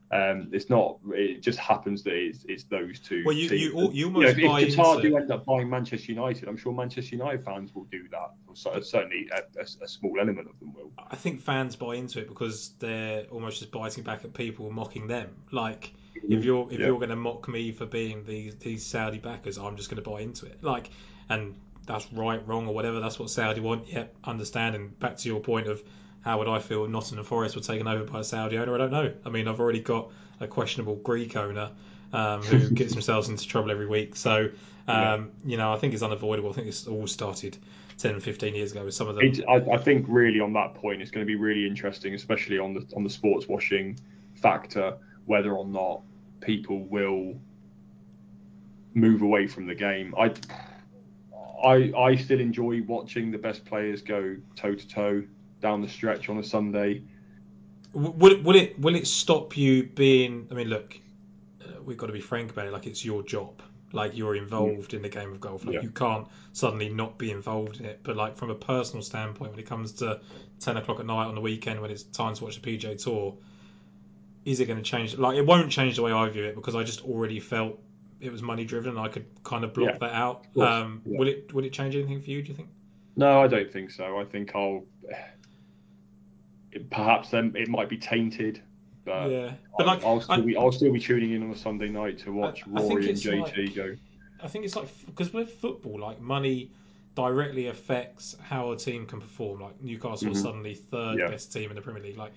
Um, it's not. It just happens that it's, it's those two. Well, you- teams. you al- you know, almost if, buy if Qatar into- do end up buying Manchester United, I'm sure Manchester United fans will do that. Or certainly, a, a, a small element of them will. I think fans buy into it because they're almost just biting back at people mocking them. Like if you're if Yeah. you're going to mock me for being these these Saudi backers, I'm just going to buy into it. Like and that's right, wrong, or whatever. That's what Saudi want. Yep, understand. And back to your point of how would I feel if Nottingham Forest were taken over by a Saudi owner? I don't know. I mean, I've already got a questionable Greek owner um, who gets themselves into trouble every week. So um, you know, I think it's unavoidable. I think it's all started 10, 15 years ago with some of them. It, I, I think really on that point, it's going to be really interesting, especially on the on the sports washing factor, whether or not people will move away from the game. I, I, I still enjoy watching the best players go toe to toe down the stretch on a Sunday. Will it, will it will it stop you being? I mean, look, uh, we've got to be frank about it. Like it's your job. Like you're involved in the game of golf. Like Yeah. you can't suddenly not be involved in it. But like from a personal standpoint, when it comes to ten o'clock at night on the weekend when it's time to watch the PGA Tour, is it going to change? Like it won't change the way I view it because I just already felt it was money driven and I could kind of block Yeah, that out. Um, yeah. Will it will it change anything for you? Do you think? No, I don't think so. I think I'll. Perhaps then it might be tainted, but yeah, but like still I- be I'll still be tuning in on a Sunday night to watch I- I Rory and it's JT like- go. I think it's like because with football, like money directly affects how a team can perform. Like Newcastle Mhm. suddenly third Yeah. best team in the Premier League. Like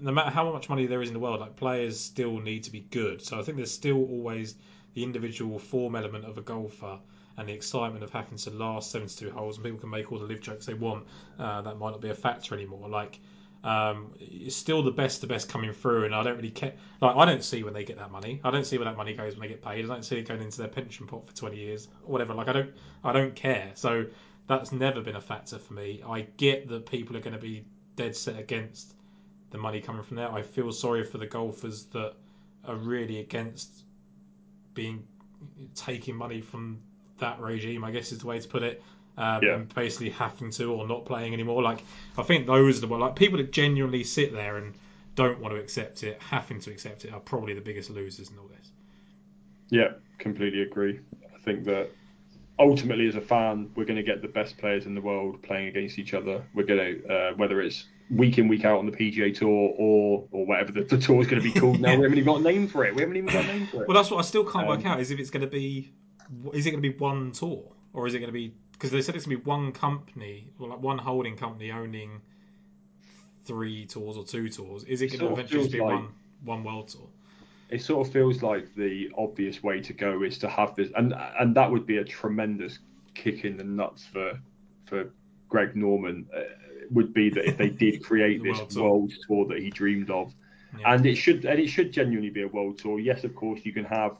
no matter how much money there is in the world, like players still need to be good. So I think there's still always the individual form element of a golfer and the excitement of having to last 72 holes and people can make all the LIV jokes they want. Uh, that might not be a factor anymore. Like um, it's still the best, the best coming through, and I don't really care. Like I don't see when they get that money. I don't see where that money goes when they get paid. I don't see it going into their pension pot for 20 years or whatever. Like I don't, I don't care. So that's never been a factor for me. I get that people are going to be dead set against the money coming from there. I feel sorry for the golfers that are really against being taking money from that regime. I guess is the way to put it. Um, Yeah. and basically having to or not playing anymore. Like I think those are the one like people that genuinely sit there and don't want to accept it, having to accept it, are probably the biggest losers in all this. Yeah, completely agree. I think that ultimately, as a fan, we're going to get the best players in the world playing against each other. We're going to, uh, whether it's week in, week out on the PGA Tour or or whatever the, the tour is going to be called now. We haven't even got a name for it. We haven't even got a name for it. Well, that's what I still can't work Um, out is if it's going to be, is it going to be one tour or is it going to be because they said it's going to be one company, well, like one holding company owning three tours or two tours. Is it It going to eventually be like- one one world tour? it sort of feels like the obvious way to go is to have this, and and that would be a tremendous kick in the nuts for for Greg Norman. Uh, would be that if they did create The this world tour. world tour that he dreamed of, Yeah. and it should and it should genuinely be a world tour. Yes, of course you can have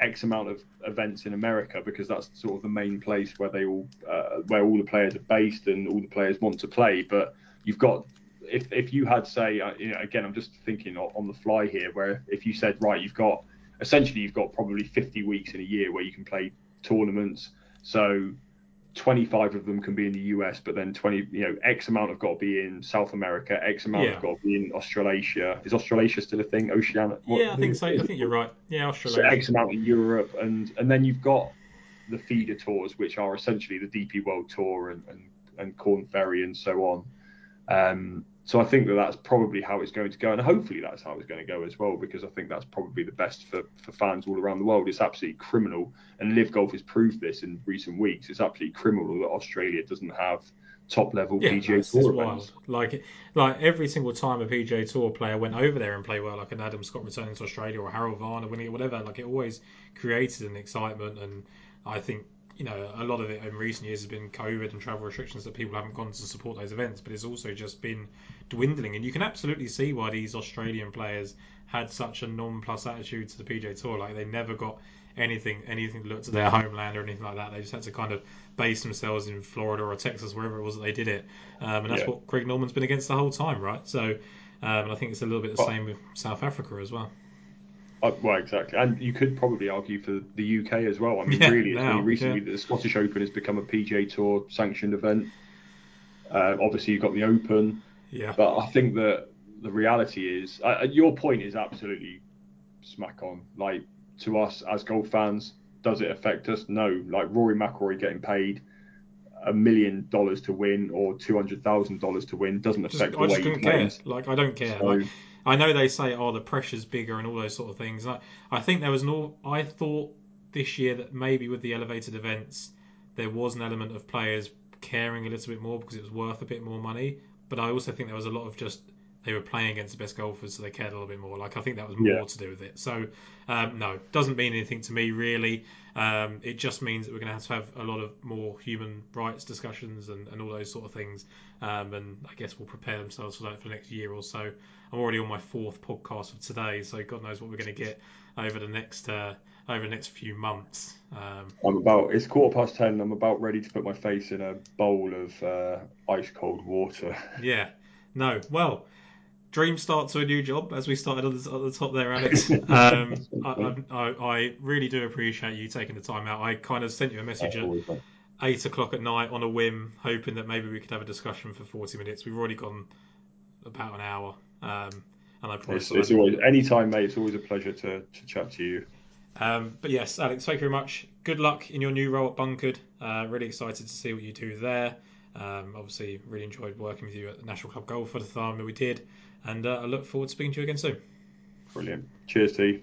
X amount of events in America because that's sort of the main place where they all uh, where all the players are based and all the players want to play. But you've got if if you had say uh, you know, again I'm just thinking on on the fly here where if you said right you've got essentially you've got probably 50 weeks in a year where you can play tournaments so 25 of them can be in the US but then 20 you know X amount have got to be in South America X amount Yeah. have got to be in Australasia is Australasia still a thing Oceania what- yeah, I think so. I think you're right. Yeah, so Australia. X amount in Europe, and and then you've got the feeder tours, which are essentially the DP World Tour and and, and Korn Ferry and so on. Um, so I think that that's probably how it's going to go, and hopefully that's how it's going to go as well, because I think that's probably the best for, for fans all around the world. It's absolutely criminal, and LIV Golf has proved this in recent weeks. It's absolutely criminal that Australia doesn't have top level Yeah, PGA Tour it's events. wild. Like, like every single time a PGA Tour player went over there and played well, like an Adam Scott returning to Australia or Harold Varner winning it, whatever. Like, it always created an excitement, and I think you know a lot of it in recent years has been COVID and travel restrictions that people haven't gone to support those events, but it's also just been dwindling, and you can absolutely see why these Australian players had such a non-plus attitude to the PGA Tour. Like, they never got anything anything that looked to their homeland or anything like that. They just had to kind of base themselves in Florida or Texas, wherever it was that they did it. Um, and that's Yeah. what Greg Norman's been against the whole time, right? So, um, and I think it's a little bit the Well- same with South Africa as well. Uh, well, exactly, and you could probably argue for the UK as well. I mean, Yeah, really, it's now, only recently yeah. that the Scottish Open has become a PGA Tour sanctioned event. Uh, obviously, you've got the Open, Yeah, but I think that the reality is, uh, your point is absolutely smack on. Like to us as golf fans, does it affect us? No. Like Rory McIlroy getting paid a million dollars to win or two hundred thousand dollars to win doesn't just, affect I the just way he couldn't care. Like, I don't care. So- Like, I know they say, oh, the pressure's bigger and all those sort of things. I, I think there was no. I thought this year that maybe with the elevated events, there was an element of players caring a little bit more because it was worth a bit more money. But I also think there was a lot of just they were playing against the best golfers, so they cared a little bit more. Like I think that was more Yeah. to do with it. So um, no, doesn't mean anything to me really. Um, it just means that we're going to have to have a lot of more human rights discussions and, and all those sort of things. Um, and I guess we'll prepare themselves for that for the next year or so. I'm already on my fourth podcast of today, so God knows what we're going to get over the next uh, over the next few months. Um, I'm about. It's quarter past ten. I'm about ready to put my face in a bowl of uh, ice cold water. yeah, no, well. Dream start to a new job, as we started at the, at the top there, Alex. Um, I, I, I really do appreciate you taking the time out. I kind of sent you a message at eight o'clock at night on a whim, hoping that maybe we could have a discussion for forty minutes. We've already gone about an hour, um, and I promise. It's, it's always anytime, mate. It's always a pleasure to, to chat to you. Um, but yes, Alex, thank you very much. Good luck in your new role at Bunkered. Uh, really excited to see what you do there. Um, obviously, really enjoyed working with you at the National Club Golf for the time that we did, and uh, I look forward to speaking to you again soon. Brilliant. Cheers, T.